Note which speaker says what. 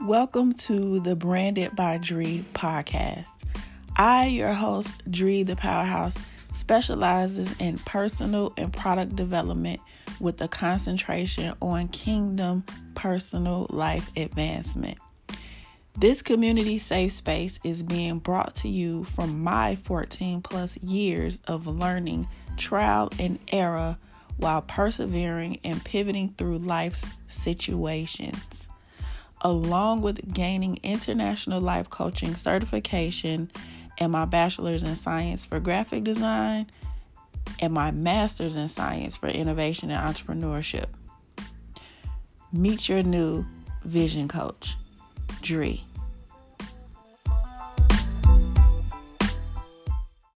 Speaker 1: Welcome to the Branded by Dree podcast. I, your host, Dree the Powerhouse, specializes in personal and product development with a concentration on kingdom personal life advancement. This community safe space is being brought to you from my 14 plus years of learning, trial, and error while persevering and pivoting through life's situations. Along with gaining international life coaching certification and my bachelor's in science for graphic design and my master's in science for innovation and entrepreneurship. Meet your new vision coach, Dree.